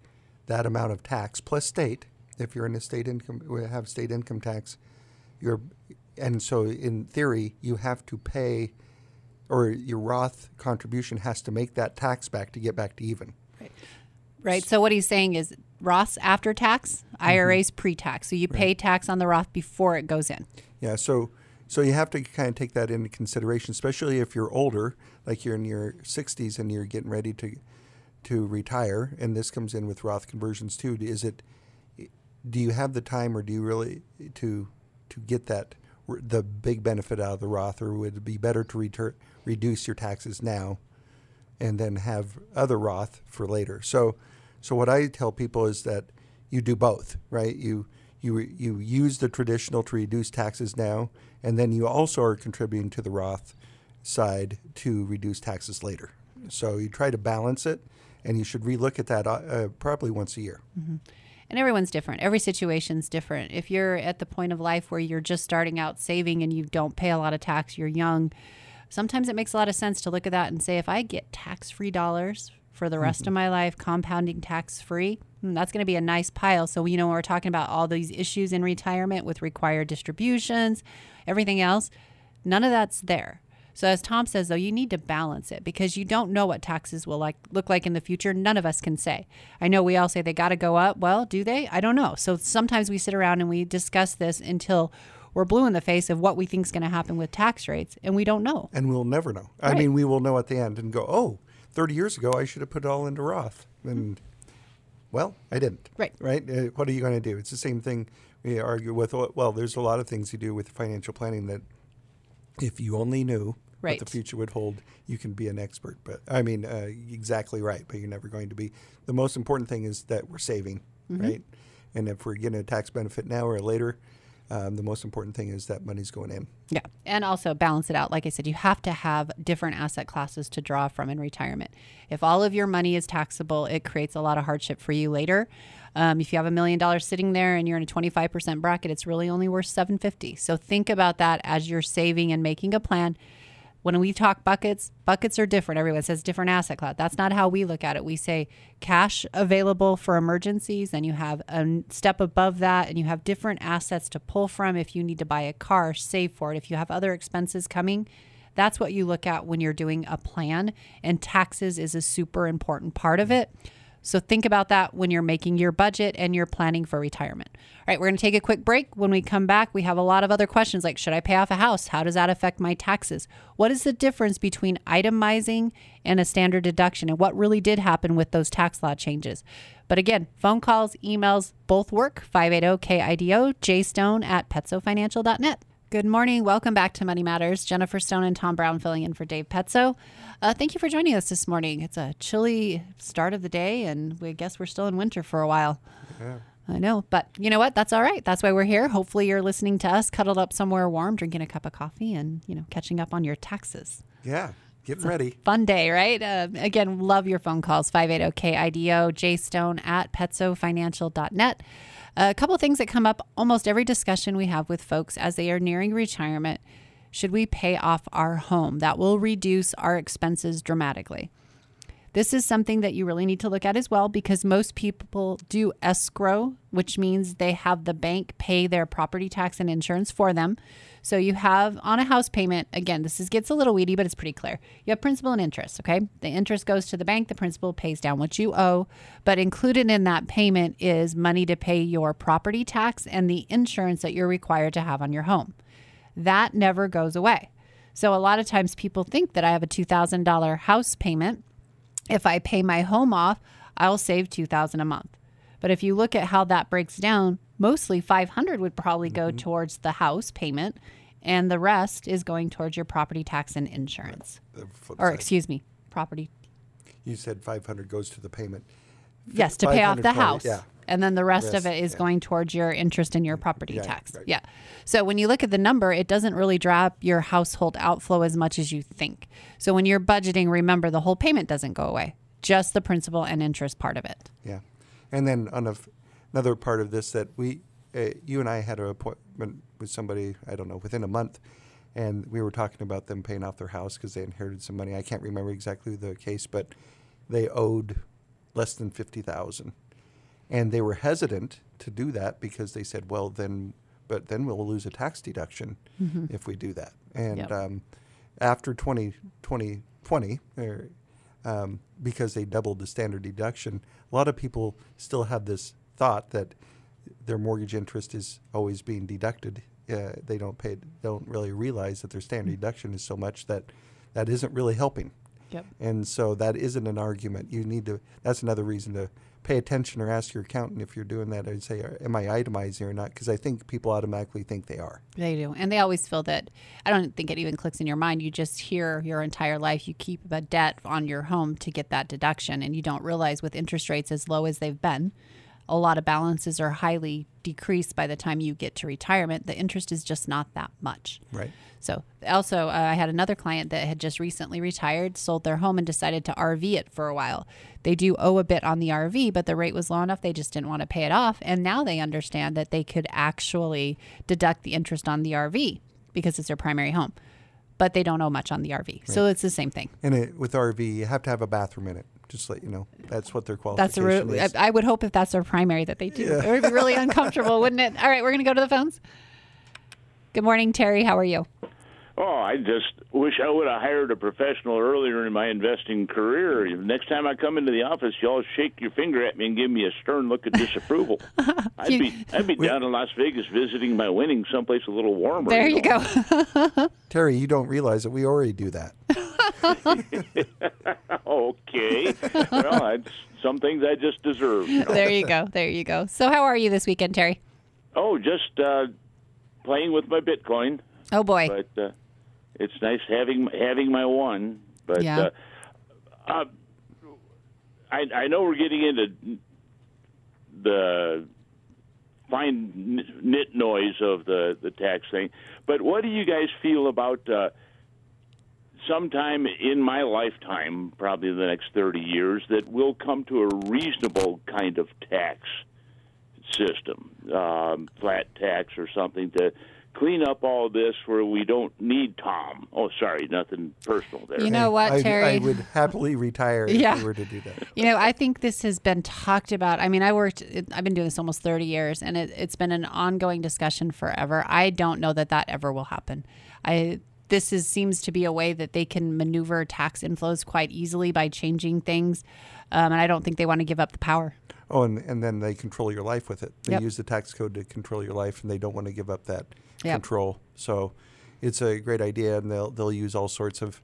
that amount of tax plus state. If you're in a state income, have state income tax, you're, and so in theory, you have to pay, or your Roth contribution has to make that tax back to get back to even. Right. Right. So what he's saying is Roth's after tax, mm-hmm. IRA's pre tax. So you pay tax on the Roth before it goes in. Yeah, so so you have to kind of take that into consideration, especially if you're older, like you're in your 60s and you're getting ready to to retire, and this comes in with Roth conversions too. Is it do you have the time, or do you really to to get that the big benefit out of the Roth, or would it be better to retur- reduce your taxes now and then have other Roth for later? So so what I tell people is that you do both, right? You you you use the traditional to reduce taxes now, and then you also are contributing to the Roth side to reduce taxes later. So you try to balance it, and you should relook at that uh, probably once a year. And everyone's different. Every situation's different. If you're at the point of life where you're just starting out saving and you don't pay a lot of tax, you're young, sometimes it makes a lot of sense to look at that and say, if I get tax free dollars for the rest of mm-hmm. my life, compounding tax free, hmm, that's going to be a nice pile. So, you know, when we're talking about all these issues in retirement with required distributions, everything else, none of that's there. So as Tom says though, you need to balance it because you don't know what taxes will like look like in the future. None of us can say. I know we all say they got to go up. Well, do they? I don't know. So sometimes we sit around and we discuss this until we're blue in the face of what we think is going to happen with tax rates and we don't know. And we'll never know. I mean, we will know at the end and go, oh, 30 years ago, I should have put it all into Roth. And, well, I didn't. Right. Right? Uh, what are you going to do? It's the same thing we argue with. Well, there's a lot of things you do with financial planning that if you only knew Right. what the future would hold, you can be an expert. But, I mean, uh, exactly right, but you're never going to be. The most important thing is that we're saving, Mm-hmm. right? And if we're getting a tax benefit now or later, um, the most important thing is that money's going in. Yeah. And also balance it out. Like I said, you have to have different asset classes to draw from in retirement. If all of your money is taxable, it creates a lot of hardship for you later. Um, if you have a million dollars sitting there and you're in a 25% bracket, it's really only worth 750. So think about that as you're saving and making a plan. When we talk buckets, buckets are different. Everyone says different asset class. That's not how we look at it. We say cash available for emergencies, and you have a step above that, and you have different assets to pull from if you need to buy a car, save for it. If you have other expenses coming, that's what you look at when you're doing a plan, and taxes is a super important part of it. So think about that when you're making your budget and you're planning for retirement. All right, we're going to take a quick break. When we come back, we have a lot of other questions like should I pay off a house? How does that affect my taxes? What is the difference between itemizing and a standard deduction and what really did happen with those tax law changes? But again, phone calls, emails, both work. oh, 580-KIDO, jstone at petsofinancial.net. Good morning. Welcome back to Money Matters. Jennifer Stone and Tom Brown filling in for Dave Petso. Uh, thank you for joining us this morning. It's a chilly start of the day, and we guess we're still in winter for a while. I know, but you know what? That's all right. That's why we're here. Hopefully, you're listening to us, cuddled up somewhere warm, drinking a cup of coffee, and you know, catching up on your taxes. Yeah. Get ready. Fun day, right? Uh, again, love your phone calls 580-KIDO, jstone at petsofinancial.net. A couple things that come up almost every discussion we have with folks as they are nearing retirement. Should we pay off our home? That will reduce our expenses dramatically. This is something that you really need to look at as well because most people do escrow, which means they have the bank pay their property tax and insurance for them. So you have on a house payment, again, this is gets a little weedy, but it's pretty clear. You have principal and interest, okay? The interest goes to the bank, the principal pays down what you owe, but included in that payment is money to pay your property tax and the insurance that you're required to have on your home. That never goes away. So a lot of times people think that I have a $2,000 house payment if I pay my home off, I'll save 2000 a month. But if you look at how that breaks down, mostly 500 would probably go mm-hmm. towards the house payment and the rest is going towards your property tax and insurance. Or side. excuse me, property. You said 500 goes to the payment. Yes, to pay off the probably- house. yeah. And then the rest of it is yeah. going towards your interest in your mm-hmm. property Yeah, tax. right. Yeah. So when you look at the number, it doesn't really drop your household outflow as much as you think. So when you're budgeting, remember the whole payment doesn't go away, just the principal and interest part of it. Yeah. And then on a another part of this that we, uh, you and I had an appointment with somebody, I don't know, within a month, and we were talking about them paying off their house because they inherited some money. I can't remember exactly the case, but they owed less than 50000 And they were hesitant to do that because they said, well, then, but then we'll lose a tax deduction if we do that. And Yep. um, after 20, 2020, or, um, because they doubled the standard deduction, a lot of people still have this thought that their mortgage interest is always being deducted. Uh, they don't pay, don't really realize that their standard deduction is so much that that isn't really helping. Yep. And so that isn't an argument. You need to. That's another reason to pay attention or ask your accountant if you're doing that. I'd say, am I itemizing or not? Because I think people automatically think they are. They do. And they always feel that I don't think it even clicks in your mind. You just hear your entire life you keep a debt on your home to get that deduction and you don't realize with interest rates as low as they've been, a lot of balances are highly decreased by the time you get to retirement. The interest is just not that much. Right. So, also, uh, I had another client that had just recently retired, sold their home, and decided to RV it for a while. They do owe a bit on the RV, but the rate was low enough they just didn't want to pay it off. And now they understand that they could actually deduct the interest on the RV because it's their primary home, but they don't owe much on the RV. So, it's the same thing. And it, with RV, you have to have a bathroom in it. Just let you know, that's what their That's a qualification re- is. I I would hope if that's their primary that they do. It would be really uncomfortable, wouldn't it? All right, we're going to go to the phones. Good morning, Terry. How are you? Oh, I just wish I would have hired a professional earlier in my investing career. Next time I come into the office, y'all shake your finger at me and give me a stern look of disapproval. I'd be I'd be down in Las Vegas visiting my winnings someplace a little warmer. There you know? go. Terry, you don't realize that we already do that. okay. well, I, some things I just deserve. you know. there you go. There you go. So, how are you this weekend, Terry? Oh, just uh, playing with my Bitcoin, Oh boy. but uh, it's nice having having my one. But Yeah. uh, uh, I I know we're getting into the fine nit noise of the the tax thing, but what do you guys feel about? Uh, sometime in my lifetime, probably the next 30 years, that we'll come to a reasonable kind of tax system, um, flat tax or something to clean up all this where we don't need Tom. Oh, sorry, nothing personal there. You know what, I, Terry? I would happily retire Yeah. if we were to do that. You know, I think this has been talked about. I mean, I worked, I've been doing this almost 30 years, and it, it's been an ongoing discussion forever. I don't know that that ever will happen. I this is seems to be a way that they can maneuver tax inflows quite easily by changing things, um, and I don't think they want to give up the power. Oh, and, and then they control your life with it. They Yep. use the tax code to control your life, and they don't want to give up that Yep. control. So it's a great idea, and they'll they'll use all sorts of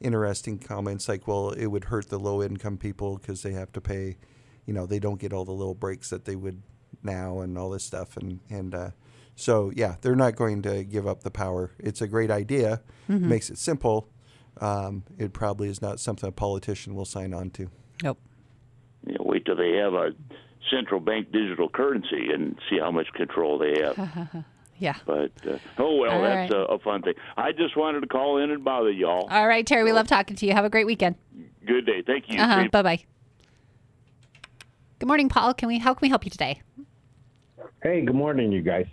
interesting comments like, "Well, it would hurt the low income people because they have to pay, you know, they don't get all the little breaks that they would now, and all this stuff." And and uh, so yeah, they're not going to give up the power. It's a great idea, makes it simple. Um, it probably is not something a politician will sign on to. Nope. You know, wait till they have a central bank digital currency and see how much control they have. Yeah. But uh, oh well, All that's right. a, a fun thing. I just wanted to call in and bother y'all. All right, Terry, we love talking to you. Have a great weekend. Good day. Thank you. Uh-huh. Bye bye. Good morning, Paul. Can we? How can we help you today? Hey, good morning, you guys.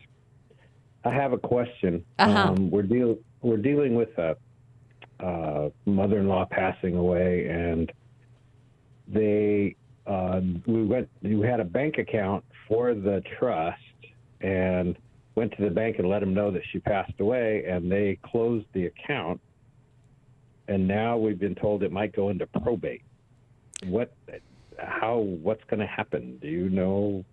I have a question. Uh-huh. Um, we're deal we're dealing with a uh, mother-in-law passing away, and they uh, we went we had a bank account for the trust, and went to the bank and let them know that she passed away, and they closed the account, and now we've been told it might go into probate. What? How? What's going to happen? Do you know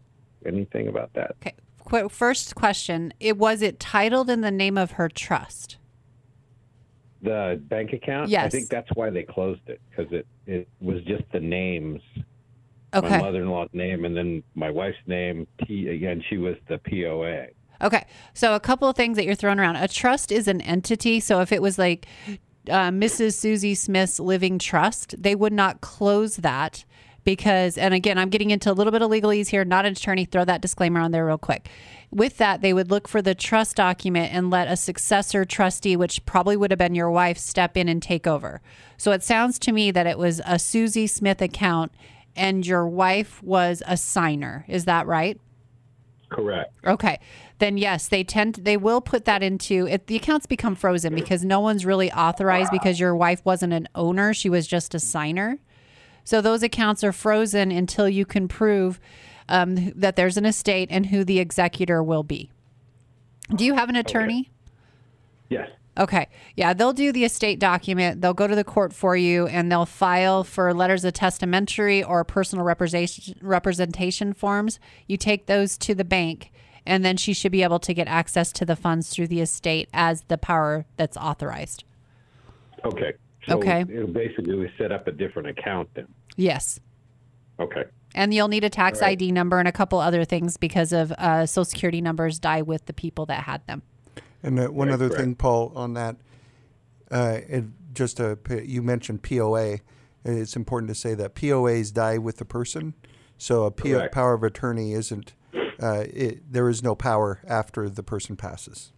anything about that? Okay. First question: It was it titled in the name of her trust? The bank account? Yes. I think that's why they closed it because it, it was just the names. Okay. My mother in law's name and then my wife's name. T again, she was the POA. Okay. So a couple of things that you're throwing around. A trust is an entity. So if it was like uh, Mrs. Susie Smith's living trust, they would not close that because, and again, I'm getting into a little bit of legalese here, not an attorney. Throw that disclaimer on there real quick. With that, they would look for the trust document and let a successor trustee, which probably would have been your wife, step in and take over. So it sounds to me that it was a Susie Smith account and your wife was a signer. Is that right? Correct. Okay. Then yes, they tend they will put that into it, the accounts become frozen because no one's really authorized because your wife wasn't an owner, she was just a signer. So those accounts are frozen until you can prove um, that there's an estate and who the executor will be. Do you have an attorney? Yes. Okay. Yeah, they'll do the estate document. They'll go to the court for you and they'll file for letters of testamentary or personal representation representation forms. You take those to the bank and then she should be able to get access to the funds through the estate as the power that's authorized. Okay. So Okay. It'll basically we set up a different account then. Yes. Okay. And you'll need a tax All right. ID number and a couple other things because of uh, social security numbers die with the people that had them. And uh, one Right, other correct. thing, Paul, on that, uh, it, just a, you mentioned POA. It's important to say that POAs die with the person, so a Correct. power of attorney isn't. Uh, it, there is no power after the person passes.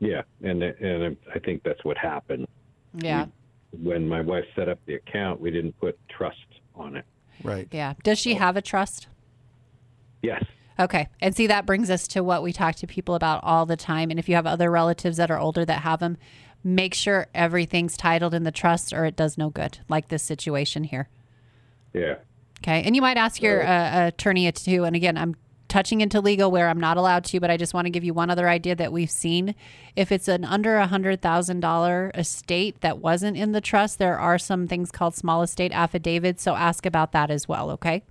Yeah, and and I think that's what happened Yeah. When my wife set up the account. We didn't put trust on it. Right. Yeah. Does she have a trust? Yes. Okay. And see, that brings us to what we talk to people about all the time. And if you have other relatives that are older that have them, make sure everything's titled in the trust or it does no good, like this situation here. Yeah. Okay. And you might ask your uh, attorney too. And again, I'm touching into legal where I'm not allowed to, but I just want to give you one other idea that we've seen. If it's an under a hundred thousand dollar estate that wasn't in the trust, there are some things called small estate affidavits. So ask about that as well. Okay.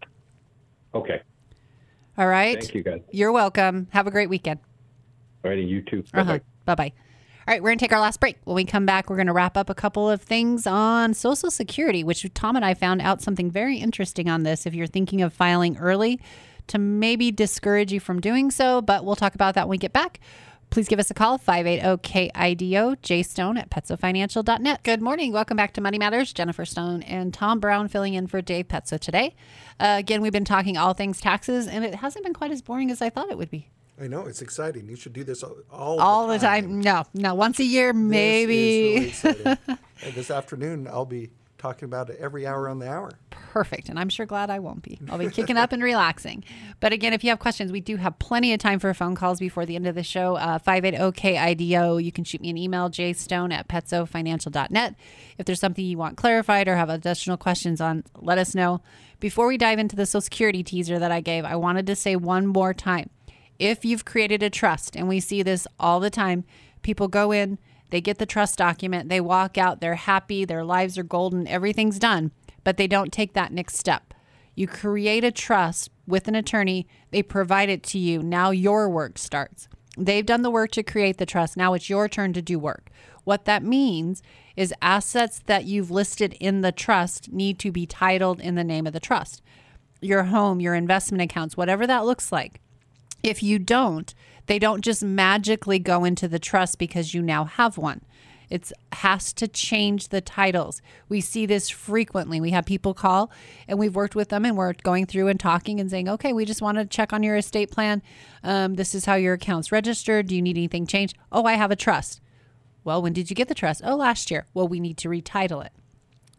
Okay. All right. Thank you, guys. You're welcome. Have a great weekend. Alrighty, you too. Uh-huh. Bye bye. All right, we're going to take our last break. When we come back, we're going to wrap up a couple of things on Social Security, which Tom and I found out something very interesting on this. If you're thinking of filing early, to maybe discourage you from doing so, but we'll talk about that when we get back. Please give us a call, 580-KIDO, jstone at petsofinancial.net. Good morning. Welcome back to Money Matters. Jennifer Stone and Tom Brown filling in for Dave Petso today. Uh, again, we've been talking all things taxes, and it hasn't been quite as boring as I thought it would be. I know it's exciting. You should do this all, all, All the time. No, no, once a year, This is maybe. really exciting. And this afternoon, I'll be talking about it every hour on the hour. Perfect. And I'm sure glad I won't be. I'll be kicking up and relaxing. But again, if you have questions, we do have plenty of time for phone calls before the end of the show. Uh, 580-KIDO. You can shoot me an email, jstone at petsofinancial.net. If there's something you want clarified or have additional questions on, let us know. Before we dive into the Social Security teaser that I gave, I wanted to say one more time. If you've created a trust, and we see this all the time, people go in, they get the trust document, they walk out, they're happy, their lives are golden, everything's done, but they don't take that next step. You create a trust with an attorney, they provide it to you. Now your work starts. They've done the work to create the trust. Now it's your turn to do work. What that means is assets that you've listed in the trust need to be titled in the name of the trust. Your home, your investment accounts, whatever that looks like. If you don't, they don't just magically go into the trust because you now have one. It has to change the titles. We see this frequently. We have people call and we've worked with them and we're going through and talking and saying, okay, we just want to check on your estate plan. Um, this is how your account's registered. Do you need anything changed? Oh, I have a trust. Well, when did you get the trust? Oh, last year. Well, we need to retitle it.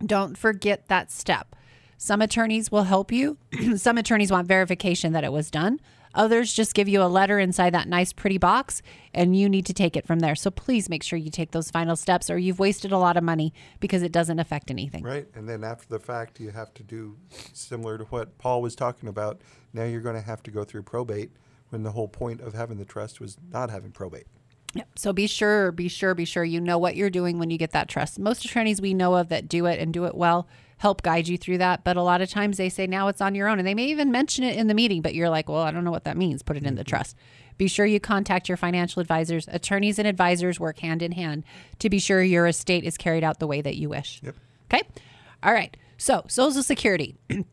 Don't forget that step. Some attorneys will help you. Some attorneys want verification that it was done. Others just give you a letter inside that nice, pretty box, and you need to take it from there. So please make sure you take those final steps, or you've wasted a lot of money because it doesn't affect anything. Right. And then after the fact, you have to do similar to what Paul was talking about. Now you're going to have to go through probate when the whole point of having the trust was not having probate. Yep. So be sure, be sure, be sure you know what you're doing when you get that trust. Most attorneys we know of that do it and do it well help guide you through that. But a lot of times they say now it's on your own and they may even mention it in the meeting, but you're like, well, I don't know what that means. Put it in the mm-hmm. trust. Be sure you contact your financial advisors. Attorneys and advisors work hand in hand to be sure your estate is carried out the way that you wish. Yep. Okay. All right. So, Social Security.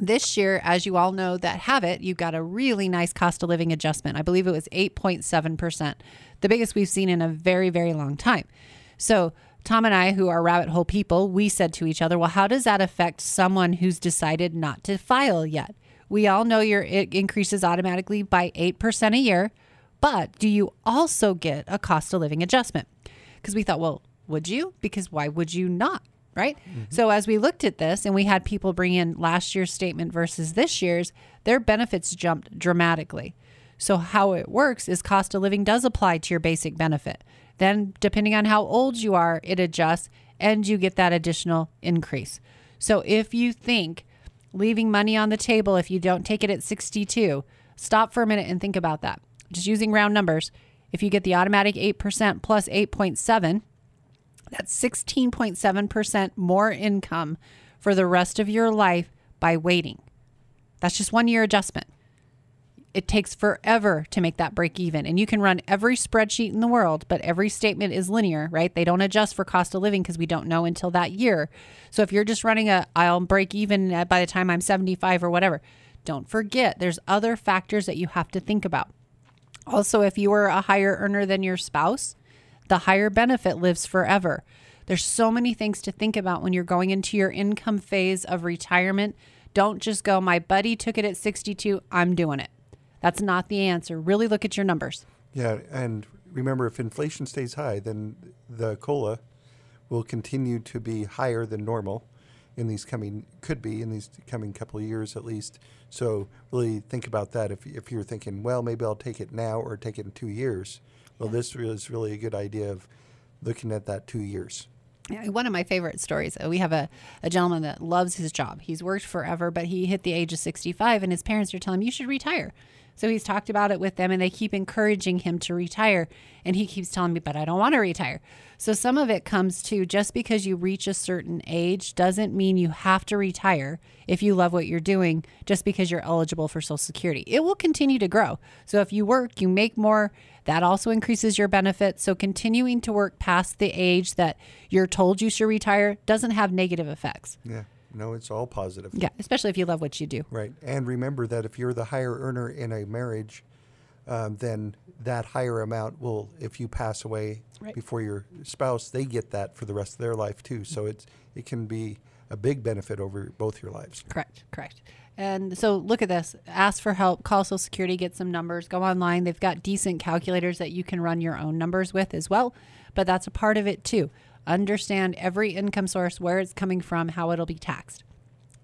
this year, as you all know that have it, you've got a really nice cost of living adjustment. I believe it was 8.7%, the biggest we've seen in a very, very long time. So, Tom and I, who are rabbit hole people, we said to each other, well, how does that affect someone who's decided not to file yet? We all know your it increases automatically by 8% a year, but do you also get a cost of living adjustment? Because we thought, well, would you? Because why would you not? Right. Mm-hmm. So as we looked at this and we had people bring in last year's statement versus this year's, their benefits jumped dramatically. So how it works is cost of living does apply to your basic benefit. Then depending on how old you are, it adjusts and you get that additional increase. So if you think leaving money on the table if you don't take it at 62, stop for a minute and think about that. Just using round numbers, if you get the automatic 8% plus 8.7, that's 16.7% more income for the rest of your life by waiting. That's just one year adjustment. It takes forever to make that break even. And you can run every spreadsheet in the world, but every statement is linear, right? They don't adjust for cost of living because we don't know until that year. So if you're just running a, I'll break even by the time I'm 75 or whatever, don't forget there's other factors that you have to think about. Also, if you are a higher earner than your spouse, the higher benefit lives forever. There's so many things to think about when you're going into your income phase of retirement. Don't just go, my buddy took it at 62, I'm doing it. That's not the answer. Really look at your numbers. Yeah, and remember, if inflation stays high, then the cola will continue to be higher than normal in these coming could be in these coming couple of years at least. So really think about that. If if you're thinking, well, maybe I'll take it now or take it in two years. Well, this is really a good idea of looking at that two years. Yeah, One of my favorite stories. uh, We have a, a gentleman that loves his job. He's worked forever, but he hit the age of 65, and his parents are telling him, You should retire. So he's talked about it with them and they keep encouraging him to retire. And he keeps telling me, but I don't want to retire. So some of it comes to just because you reach a certain age doesn't mean you have to retire if you love what you're doing just because you're eligible for Social Security. It will continue to grow. So if you work, you make more, that also increases your benefits. So continuing to work past the age that you're told you should retire doesn't have negative effects. Yeah. No, it's all positive. Yeah, especially if you love what you do. Right. And remember that if you're the higher earner in a marriage, um, then that higher amount will, if you pass away Right. before your spouse, they get that for the rest of their life too. So it's it can be a big benefit over both your lives. Correct, correct. And so look at this. Ask for help, call Social Security, get some numbers, go online. They've got decent calculators that you can run your own numbers with as well. But that's a part of it too. Understand every income source, where it's coming from, how it'll be taxed.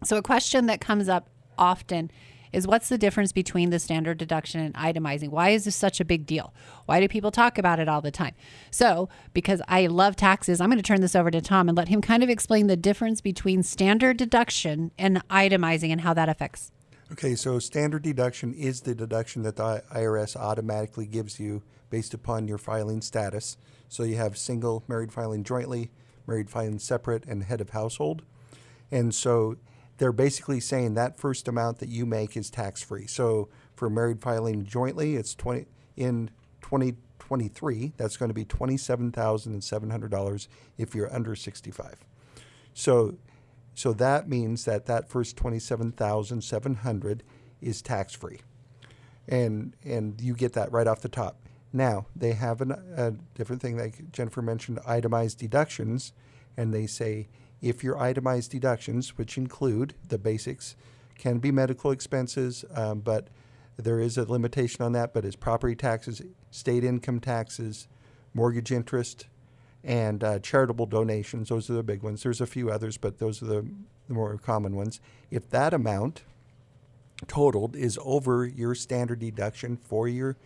So, a question that comes up often is what's the difference between the standard deduction and itemizing? Why is this such a big deal? Why do people talk about it all the time? So, because I love taxes, I'm going to turn this over to Tom and let him kind of explain the difference between standard deduction and itemizing and how that affects. Okay, so standard deduction is the deduction that the IRS automatically gives you based upon your filing status. So you have single, married filing jointly, married filing separate, and head of household. And so they're basically saying that first amount that you make is tax free. So for married filing jointly, it's 20 in 2023, that's going to be $27,700 if you're under 65. So so that means that that first 27,700 is tax free. And and you get that right off the top. Now, they have an, a different thing like Jennifer mentioned itemized deductions and they say if your itemized deductions, which include the basics, can be medical expenses, um, but there is a limitation on that, but it's property taxes, state income taxes, mortgage interest, and uh, charitable donations. Those are the big ones. There's a few others, but those are the, the more common ones. If that amount totaled is over your standard deduction for your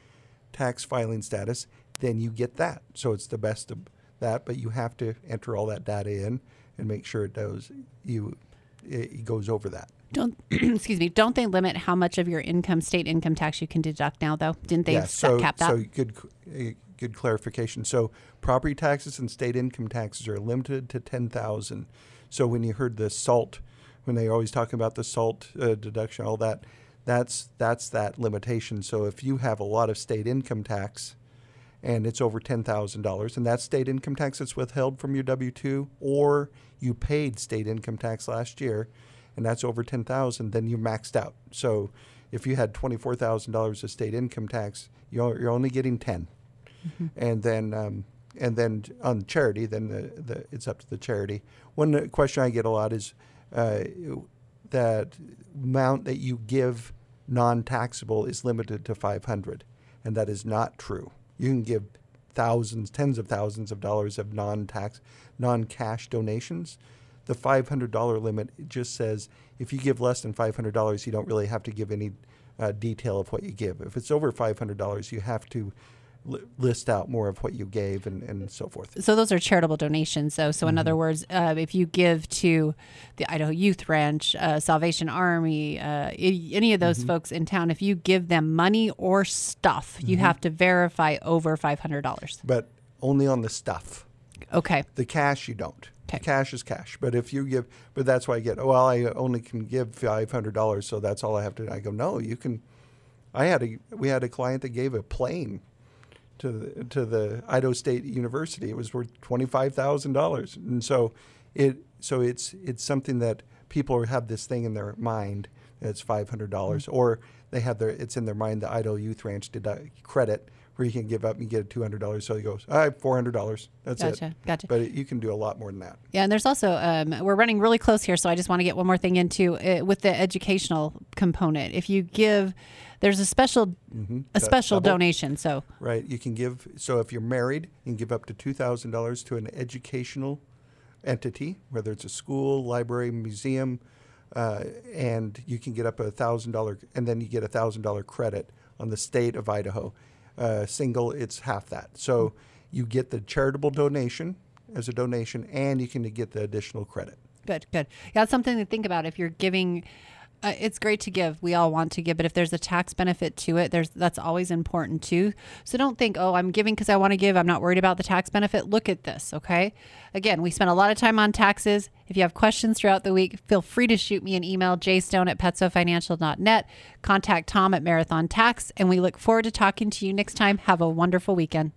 tax filing status, then you get that. So it's the best of that, but you have to enter all that data in and make sure it does you it goes over that. Don't excuse me. Don't they limit how much of your income, state income tax, you can deduct now? Though, didn't they yeah, so, cap that? So good, uh, good clarification. So property taxes and state income taxes are limited to ten thousand. So when you heard the SALT, when they always talk about the SALT uh, deduction, all that, that's that's that limitation. So if you have a lot of state income tax, and it's over ten thousand dollars, and that's state income tax that's withheld from your W two, or you paid state income tax last year, and that's over ten thousand, then you're maxed out. So if you had twenty four thousand dollars of state income tax, you're, you're only getting 10 and then um, and then on charity, then the, the it's up to the charity. One question I get a lot is uh, that amount that you give non-taxable is limited to 500 and that is not true. You can give thousands tens of thousands of dollars of non-tax non-cash donations. The $500 limit just says if you give less than $500 you don't really have to give any uh, detail of what you give. If it's over $500 you have to li- list out more of what you gave and, and so forth so those are charitable donations though so in other words uh, if you give to the idaho youth ranch uh, salvation army uh, any of those folks in town if you give them money or stuff you have to verify over $500 but only on the stuff okay The cash you don't. Okay. Cash is cash. But if you give, but that's why I get. Well, I only can give five hundred dollars, so that's all I have to. I go, no, you can. I had a we had a client that gave a plane to the, to the Idaho State University. It was worth twenty five thousand dollars, and so it so it's it's something that people have this thing in their mind. that It's five hundred dollars, or they have their it's in their mind the Idaho Youth Ranch deduct credit where you can give up and get two hundred dollars. So he goes, I have four hundred dollars. That's Gotcha, it. gotcha. But it, you can do a lot more than that. Yeah, and there's also um, we're running really close here, so I just want to get one more thing into uh, with the educational component. If you give, there's a special a Mm-hmm. That special double- donation. So Right. You can give. So if you're married, you can give up to two thousand dollars to an educational entity, whether it's a school, library, museum, uh, and you can get up a thousand dollar, and then you get a thousand dollar credit on the state of Idaho. Uh, single, it's half that. So you get the charitable donation as a donation, and you can get the additional credit. good, good. Yeah, it's something to think about if you're giving uh, it's great to give. We all want to give, but if there's a tax benefit to it, there's that's always important too. So don't think, "Oh, I'm giving because I want to give. I'm not worried about the tax benefit." Look at this, okay? Again, we spent a lot of time on taxes. If you have questions throughout the week, feel free to shoot me an email, jstone at petsofinancial.net. Contact Tom at Marathon Tax, and we look forward to talking to you next time. Have a wonderful weekend.